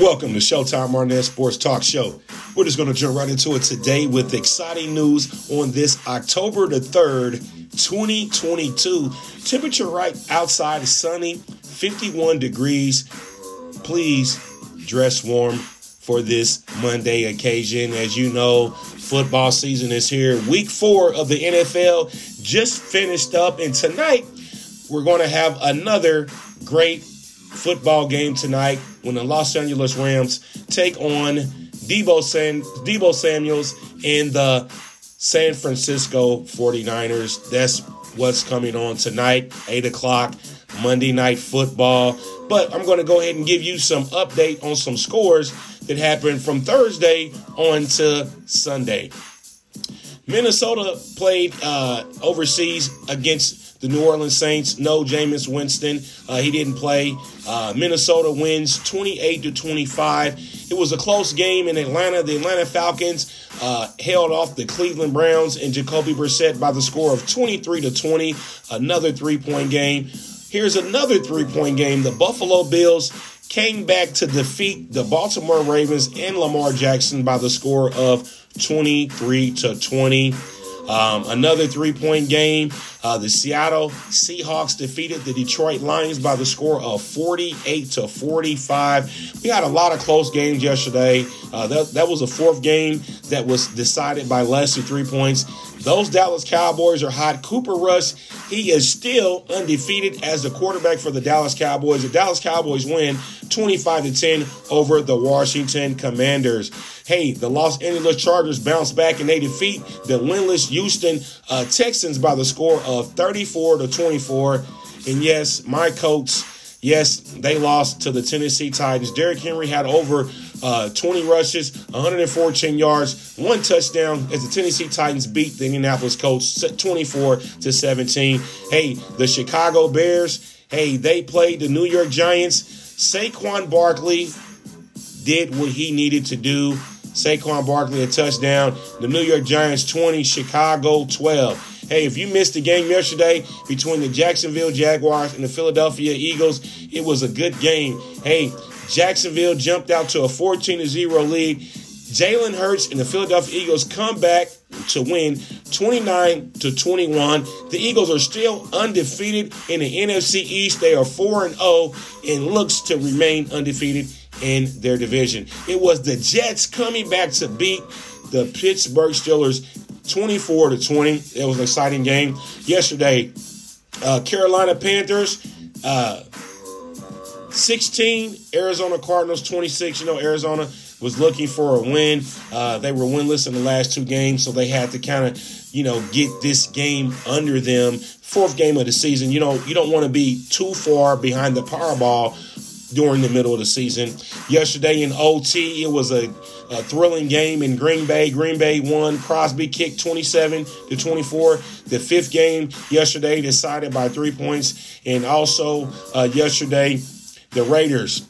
Welcome to Showtime Arnett Sports Talk Show. We're just going to jump right into it today with exciting news on this October the 3rd, 2022. Temperature right outside is sunny, 51 degrees. Please dress warm for this Monday occasion. As you know, football season is here. Week four of the NFL just finished up, and tonight we're going to have another great football game tonight when the Los Angeles Rams take on Debo, San, Deebo Samuels and the San Francisco 49ers. That's what's coming on tonight, 8 o'clock, Monday Night Football. But I'm going to go ahead and give you some update on some scores that happened from Thursday on to Sunday. Minnesota played uh, overseas against the New Orleans Saints. No Jameis Winston. Uh, he didn't play. Uh, Minnesota wins 28 to 25. It was a close game in Atlanta. The Atlanta Falcons uh, held off the Cleveland Browns and Jacoby Brissett by the score of 23 to 20. Another three point game. Here's another three point game. The Buffalo Bills came back to defeat the Baltimore Ravens and Lamar Jackson by the score of 23 to 20. Um, another three point game. Uh, the Seattle Seahawks defeated the Detroit Lions by the score of 48 to 45. We had a lot of close games yesterday. Uh, that, that was a fourth game that was decided by less than three points. Those Dallas Cowboys are hot. Cooper Rush, he is still undefeated as the quarterback for the Dallas Cowboys. The Dallas Cowboys win 25 to 10 over the Washington Commanders. Hey, the Los Angeles Chargers bounce back and they defeat the winless Houston uh, Texans by the score of 34 to 24. And yes, my Colts Yes, they lost to the Tennessee Titans. Derrick Henry had over uh, 20 rushes, 114 yards, one touchdown as the Tennessee Titans beat the Indianapolis Colts 24 to 17. Hey, the Chicago Bears, hey, they played the New York Giants. Saquon Barkley did what he needed to do. Saquon Barkley a touchdown. The New York Giants 20, Chicago 12. Hey, if you missed the game yesterday between the Jacksonville Jaguars and the Philadelphia Eagles, it was a good game. Hey, Jacksonville jumped out to a 14 0 lead. Jalen Hurts and the Philadelphia Eagles come back to win 29 to 21. The Eagles are still undefeated in the NFC East. They are 4 and 0 and looks to remain undefeated in their division. It was the Jets coming back to beat the Pittsburgh Steelers 24 to 20. It was an exciting game. Yesterday, uh, Carolina Panthers, uh, 16, Arizona Cardinals 26. You know, Arizona was looking for a win. Uh, they were winless in the last two games, so they had to kind of, you know, get this game under them. Fourth game of the season. You know, you don't want to be too far behind the Powerball during the middle of the season. Yesterday in OT, it was a, a, thrilling game in Green Bay. Green Bay won. Crosby kicked 27 to 24. The fifth game yesterday decided by three points. And also uh, yesterday, the Raiders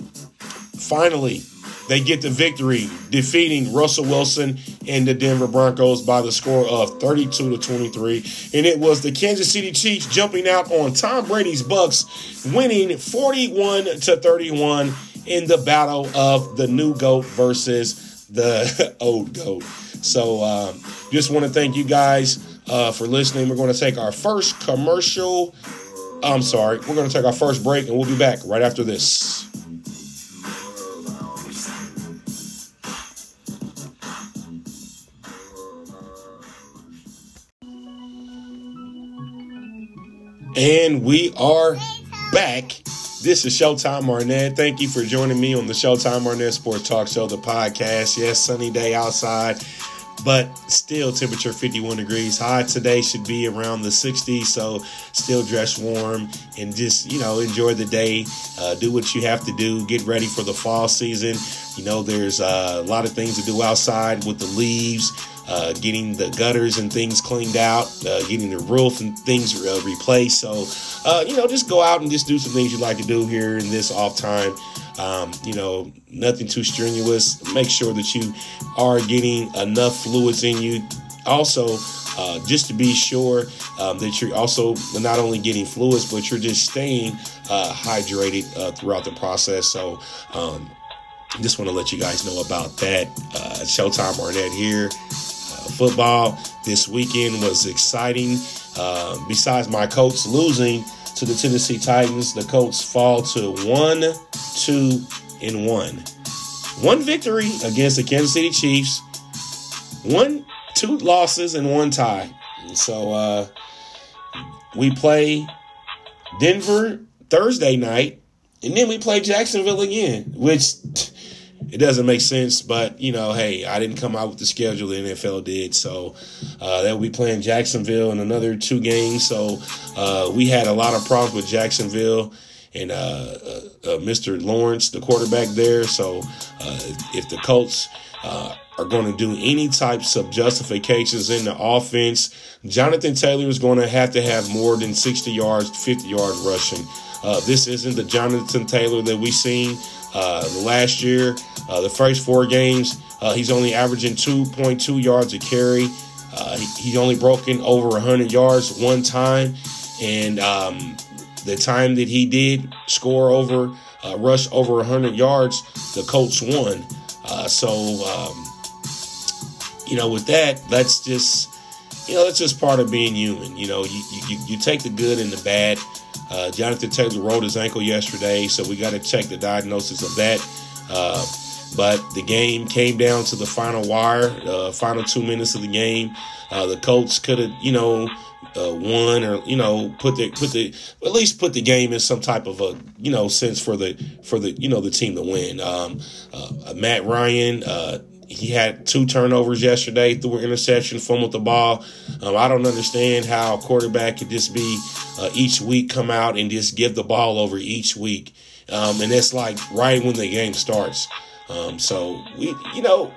finally they get the victory, defeating Russell Wilson and the Denver Broncos by the score of 32 to 23. And it was the Kansas City Chiefs jumping out on Tom Brady's Bucks, winning 41 to 31 in the battle of the new GOAT versus the old GOAT. So um, just want to thank you guys uh, for listening. We're going to take our first commercial. I'm sorry. We're going to take our first break and we'll be back right after this. And we are back. This is Showtime Arnett. Thank you for joining me on the Showtime Arnett Sports Talk Show, the podcast. Yes, sunny day outside, but still temperature 51 degrees. High today should be around the 60s, so still dress warm and just, you know, enjoy the day. Uh, do what you have to do. Get ready for the fall season. You know, there's uh, a lot of things to do outside with the leaves uh, getting the gutters and things cleaned out, uh, getting the roof and things uh, replaced. So, uh, you know, just go out and just do some things you like to do here in this off time. Um, you know, nothing too strenuous. Make sure that you are getting enough fluids in you. Also, uh, just to be sure um, that you're also not only getting fluids, but you're just staying uh, hydrated throughout the process. So, um, just want to let you guys know about that. Uh, Showtime Arnett here. Football this weekend was exciting. Uh, besides my Colts losing to the Tennessee Titans, the Colts fall to one, two, and one. One victory against the Kansas City Chiefs. One, two losses and one tie. So uh, we play Denver Thursday night, and then we play Jacksonville again, which it doesn't make sense. But you know, hey, I didn't come out with the schedule; the NFL did. So uh, they'll be playing Jacksonville in another two games. So uh, we had a lot of problems with Jacksonville and uh, uh, uh Mr. Lawrence, the quarterback there. So uh, if the Colts uh, are going to do any types of justifications in the offense, Jonathan Taylor is going to have to have more than 60 yards, 50 yards rushing. Uh, this isn't the Jonathan Taylor that we've seen last year. Uh, the first four games, uh, he's only averaging 2.2 yards a carry. Uh, he, he's only broken over 100 yards one time, and um, the time that he did score over, uh, rush over 100 yards, the Colts won. so, um, you know, with that, that's just you know, that's just part of being human. You know, you, you, you take the good and the bad. Uh, Jonathan Taylor rolled his ankle yesterday, so we got to check the diagnosis of that. Uh, but the game came down to the final wire, uh, final two minutes of the game. Uh, the Colts could have, you know, uh, won or you know put the put the at least put the game in some type of a you know sense for the for the you know the team to win. Um, uh, Matt Ryan he had two turnovers yesterday, threw an interception, fumbled the ball. Um, I don't understand how a quarterback could just be uh, each week come out and just give the ball over each week. Um, and that's like right when the game starts. Um, so we, you know,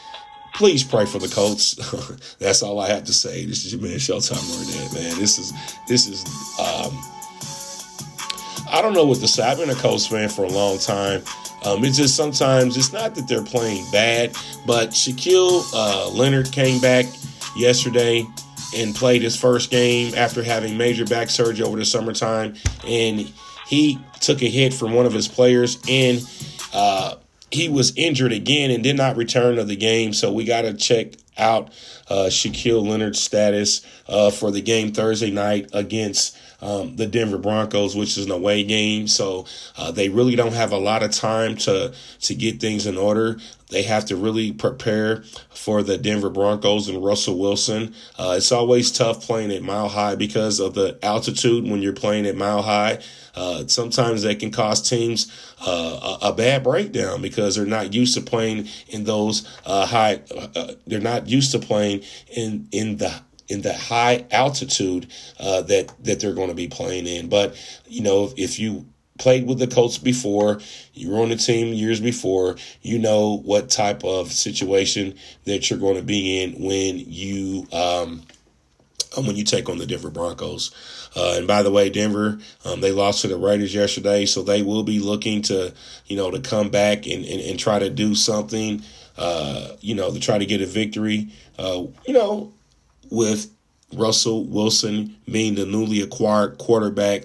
please pray for the Colts. that's all I have to say. This is your man Showtime Arnett, man. This is this is. Um, I don't know what to say. I've been a Colts fan for a long time. Um, it's just sometimes it's not that they're playing bad, but Shaquille uh, Leonard came back yesterday and played his first game after having major back surgery over the summertime, and he took a hit from one of his players, and uh, he was injured again and did not return to the game. So we got to check out uh, Shaquille Leonard's status uh, for the game Thursday night against um, the Denver Broncos, which is an away game. So uh, they really don't have a lot of time to to get things in order. They have to really prepare for the Denver Broncos and Russell Wilson. Uh, it's always tough playing at Mile High because of the altitude when you're playing at Mile High. Uh, sometimes that can cause teams uh, a, a, bad breakdown because they're not used to playing in those uh, high. Uh, they're not used to playing in in the in the high altitude uh, that that they're going to be playing in. But you know, if you played with the Colts before, you were on the team years before, you know what type of situation that you're going to be in when you um, um, when you take on the Denver Broncos. Uh, and by the way, Denver, um, they lost to the Raiders yesterday, so they will be looking to, you know, to come back and, and, and try to do something, uh, you know, to try to get a victory. Uh, you know, with Russell Wilson being the newly acquired quarterback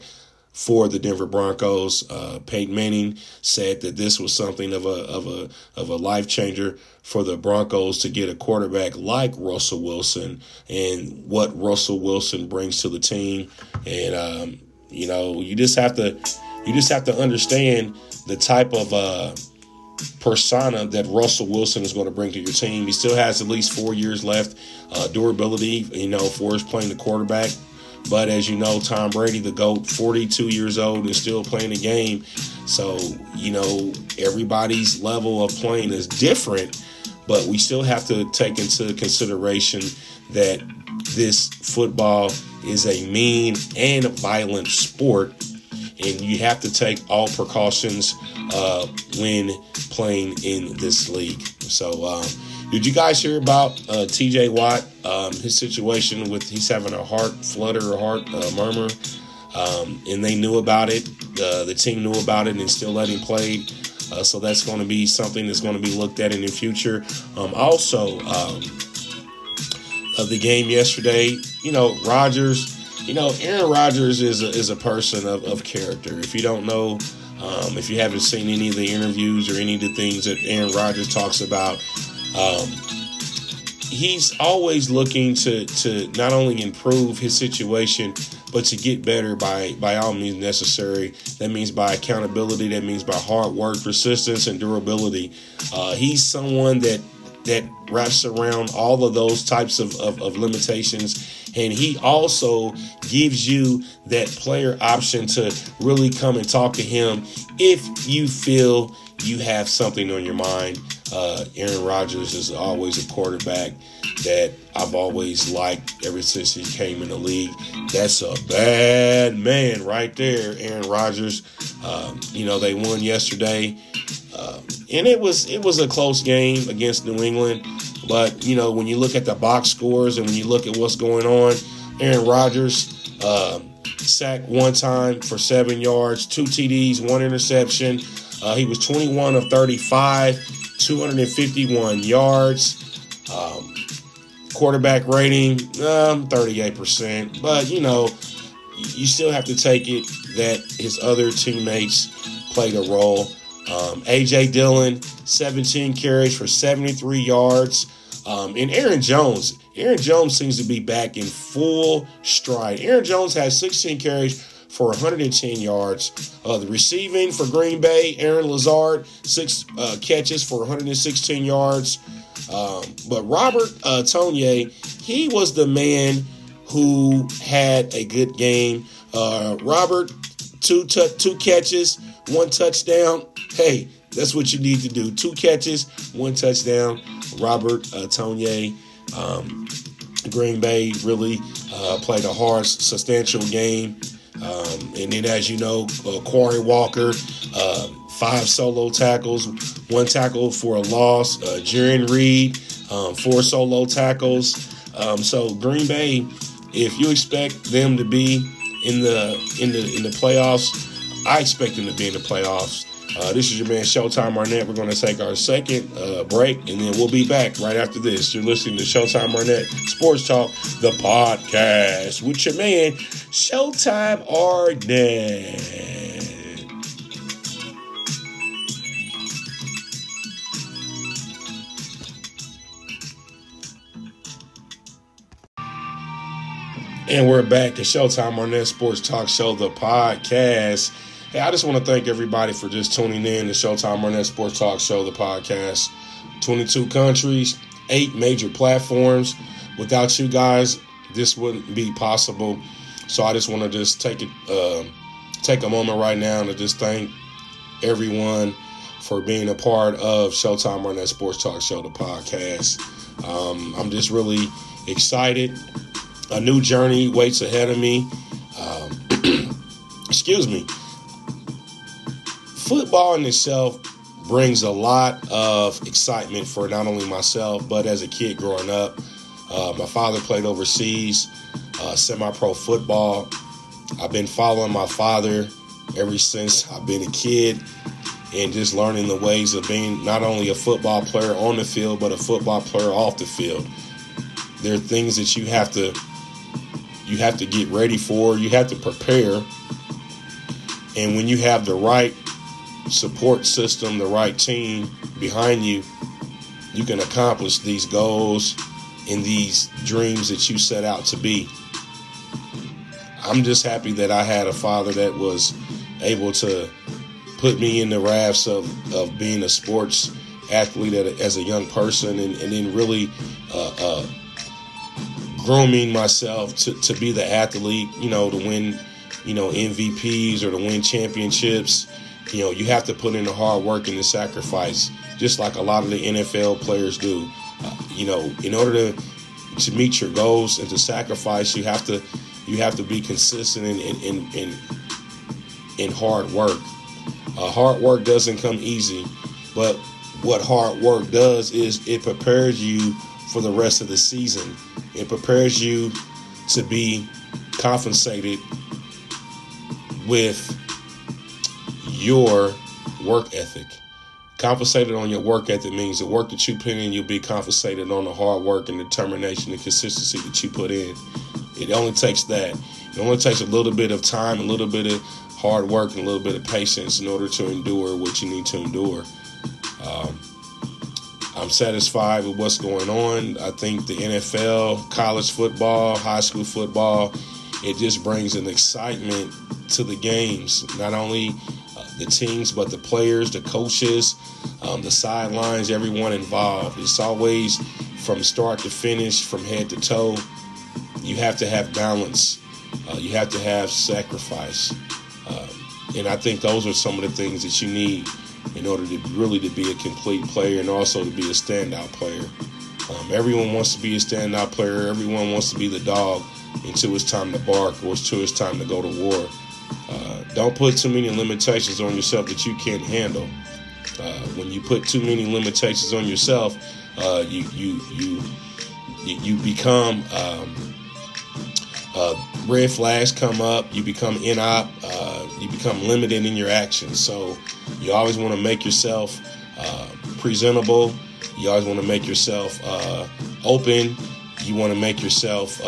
for the Denver Broncos. Uh, Peyton Manning said that this was something of a of a of a life changer for the Broncos to get a quarterback like Russell Wilson and what Russell Wilson brings to the team. And um, you know, you just have to you just have to understand the type of uh, persona that Russell Wilson is going to bring to your team. He still has at least four years left, uh, durability, you know, for his playing the quarterback. But as you know, Tom Brady, the GOAT, 42 years old, is still playing the game. So, you know, everybody's level of playing is different, but we still have to take into consideration that this football is a mean and violent sport and you have to take all precautions uh, when playing in this league. So, um, did you guys hear about uh, T.J. Watt? Um, his situation with he's having a heart flutter or heart uh, murmur, um, and they knew about it. Uh, the team knew about it and still let him play. Uh, so that's going to be something that's going to be looked at in the future. Um, also, um, of the game yesterday, you know, Rodgers you know, Aaron Rodgers is a, is a person of, of character. If you don't know Um, if you haven't seen any of the interviews or any of the things that Aaron Rodgers talks about, um, he's always looking to to not only improve his situation but to get better by by all means necessary. That means by accountability. That means by hard work persistence and durability. Uh, he's someone that that wraps around all of those types of, of, of limitations and he also gives you that player option to really come and talk to him if you feel you have something on your mind uh, Aaron Rodgers is always a quarterback that I've always liked ever since he came in the league. That's a bad man right there, Aaron Rodgers. Um, you know they won yesterday, um, and it was it was a close game against New England. But you know when you look at the box scores and when you look at what's going on, Aaron Rodgers um, sacked one time for seven yards, two TDs, one interception. Uh, he was 21 of 35 251 yards. Um, quarterback rating, um, 38%. But, you know, you still have to take it that his other teammates played a role. Um, A.J. Dillon, 17 carries for 73 yards. Um, and Aaron Jones, Aaron Jones seems to be back in full stride. Aaron Jones has 16 carries for 110 yards. Uh, the receiving for Green Bay, Aaron Lazard, six uh, catches for 116 yards. Um, but Robert uh, Tonyan, he was the man who had a good game. Uh, Robert, two t- two catches, one touchdown. Hey, that's what you need to do. Two catches, one touchdown. Robert uh, Tonyan. Um, Green Bay really uh, played a hard, substantial game. Um, and then, as you know, uh, Quay Walker, uh, five solo tackles, one tackle for a loss. Uh, Jarran Reed, um, four solo tackles. Um, so Green Bay, if you expect them to be in the in the in the playoffs, I expect them to be in the playoffs. Uh, this is your man Showtime Arnett. We're going to take our second uh, break, and then we'll be back right after this. You're listening to Showtime Arnett Sports Talk, the podcast with your man Showtime Arnett. And we're back to Showtime Arnett Sports Talk Show, the podcast. Hey, I just want to thank everybody for just tuning in to Showtime Arnett Sports Talk Show, the podcast. 22 countries, eight major platforms. Without you guys, this wouldn't be possible. So I just want to just take it, uh, take a moment right now to just thank everyone for being a part of Showtime Arnett Sports Talk Show, the podcast. Um, I'm just really excited. A new journey waits ahead of me. Um, excuse me football in itself brings a lot of excitement for not only myself, but as a kid growing up. Uh, my father played overseas, uh, semi pro football. I've been following my father ever since I've been a kid and just learning the ways of being not only a football player on the field, but a football player off the field. There are things that you have to you have to get ready for, you have to prepare. And when you have the right support system, the right team behind you, you can accomplish these goals and these dreams that you set out to be. I'm just happy that I had a father that was able to put me in the rafts of, of being a sports athlete as a young person and, and then really uh, uh, grooming myself to, to be the athlete, you know, to win, you know, MVPs or to win championships you know, you have to put in the hard work and the sacrifice, just like a lot of the NFL players do. Uh, you know, in order to to meet your goals and to sacrifice, you have to you have to be consistent in in in, in, in hard work. Uh, hard work doesn't come easy, but what hard work does is it prepares you for the rest of the season. It prepares you to be compensated with your work ethic. Compensated on your work ethic means the work that you put in, you'll be compensated on the hard work and determination and consistency that you put in. It only takes that. It only takes a little bit of time, a little bit of hard work and a little bit of patience in order to endure what you need to endure. Um, I'm satisfied with what's going on. I think the NFL, college football, high school football, it just brings an excitement to the games. Not only the teams, but the players, the coaches, um, the sidelines, everyone involved. It's always from start to finish, from head to toe. You have to have balance. Uh, you have to have sacrifice. Um, and I think those are some of the things that you need in order to really to be a complete player and also to be a standout player. Um, everyone wants to be a standout player. Everyone wants to be the dog until it's time to bark or until it's time to go to war. Don't put too many limitations on yourself that you can't handle. Uh, when you put too many limitations on yourself, uh, you you you you become um, uh, red flags come up. You become inop. Uh, you become limited in your actions. So you always want to make yourself uh, presentable. You always want to make yourself uh, open. You want to make yourself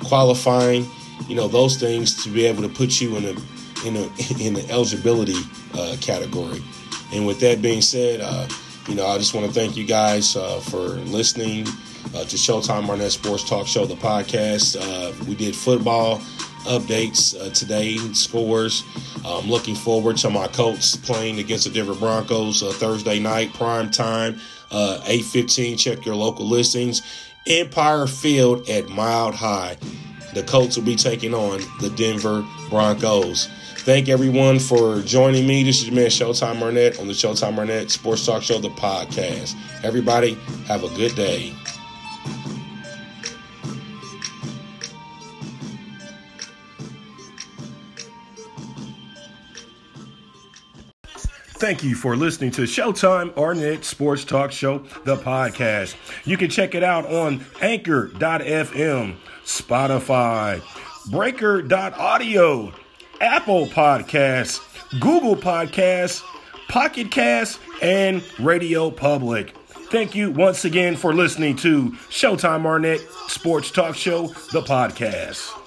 qualifying. You know those things to be able to put you in a in a in the eligibility uh, category. And with that being said, uh, you know I just want to thank you guys uh, for listening to Showtime Arnett Sports Talk Show, the podcast. we did football updates uh, today, scores. I'm looking forward to my Colts playing against the Denver Broncos uh, Thursday night, prime time, uh, 8:15. Check your local listings. Empower Field at Mile High. The Colts will be taking on the Denver Broncos. Thank everyone for joining me. This is your man Showtime Arnett on the Showtime Arnett Sports Talk Show, the podcast. Everybody, have a good day. Thank you for listening to Showtime Arnett Sports Talk Show, the podcast. You can check it out on anchor.fm, Spotify, breaker.audio, Apple Podcasts, Google Podcasts, Pocket Cast, and Radio Public. Thank you once again for listening to Showtime Arnett Sports Talk Show, the podcast.